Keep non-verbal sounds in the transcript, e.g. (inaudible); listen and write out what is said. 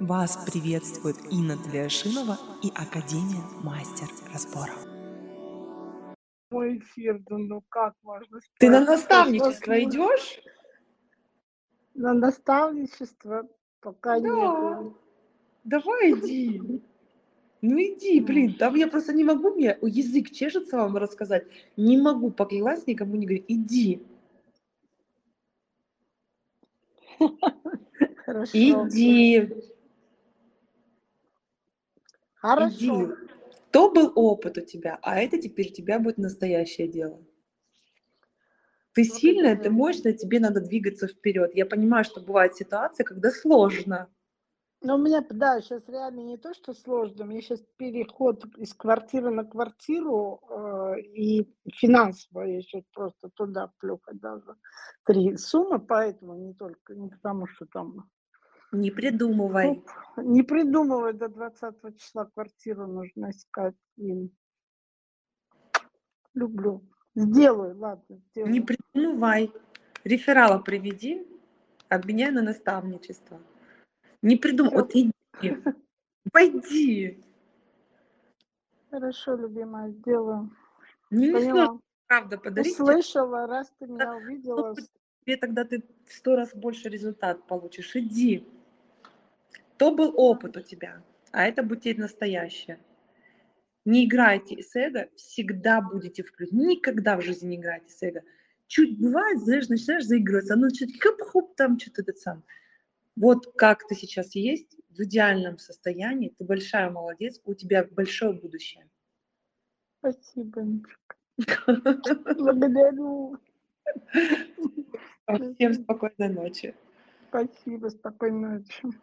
Вас приветствует Инна Тлешинова и Академия Мастер Разборов. Мой эфир, да ну как можно Ты на наставничество Что идешь? На наставничество пока Да. нет. Давай иди. Ну иди, блин, там я просто не могу, мне язык чешется вам рассказать. Не могу, поклялась никому не говорить. Иди, Хорошо. иди, Хорошо. иди. То был опыт у тебя, а это теперь у тебя будет настоящее дело. Ты Вот сильная, ты мощная, тебе надо двигаться вперед. Я понимаю, что бывают ситуации, когда сложно. Но у меня, да, сейчас реально не то, что сложно, у меня сейчас переход из квартиры на квартиру, э, и финансово я сейчас просто туда плюхать даже три суммы, поэтому не только, не потому что там Не придумывай. Оп, Не придумывай, до 20 числа квартиру нужно искать. Блин. Люблю. Сделаю, ладно, сделаю. Не придумывай. Реферала приведи, обменяй на наставничество. Не придумывай. Вот иди. Пойди. Хорошо, любимая, сделаю. Ну, не сложно, правда, подарить. тебе. Услышала, раз ты меня увидела. Тебе тогда ты в сто раз больше результат получишь. Иди. То был опыт у тебя, а это будет настоящее. Не играйте с эго, всегда будете включены. Никогда в жизни не играйте с эго. Чуть бывает, знаешь, начинаешь заигрываться, оно чуть хоп-хоп, там что-то этот сам. Вот как ты сейчас есть, в идеальном состоянии, ты большая молодец, у тебя большое будущее. Спасибо. (laughs) Благодарю. Всем спокойной ночи. Спасибо, спокойной ночи.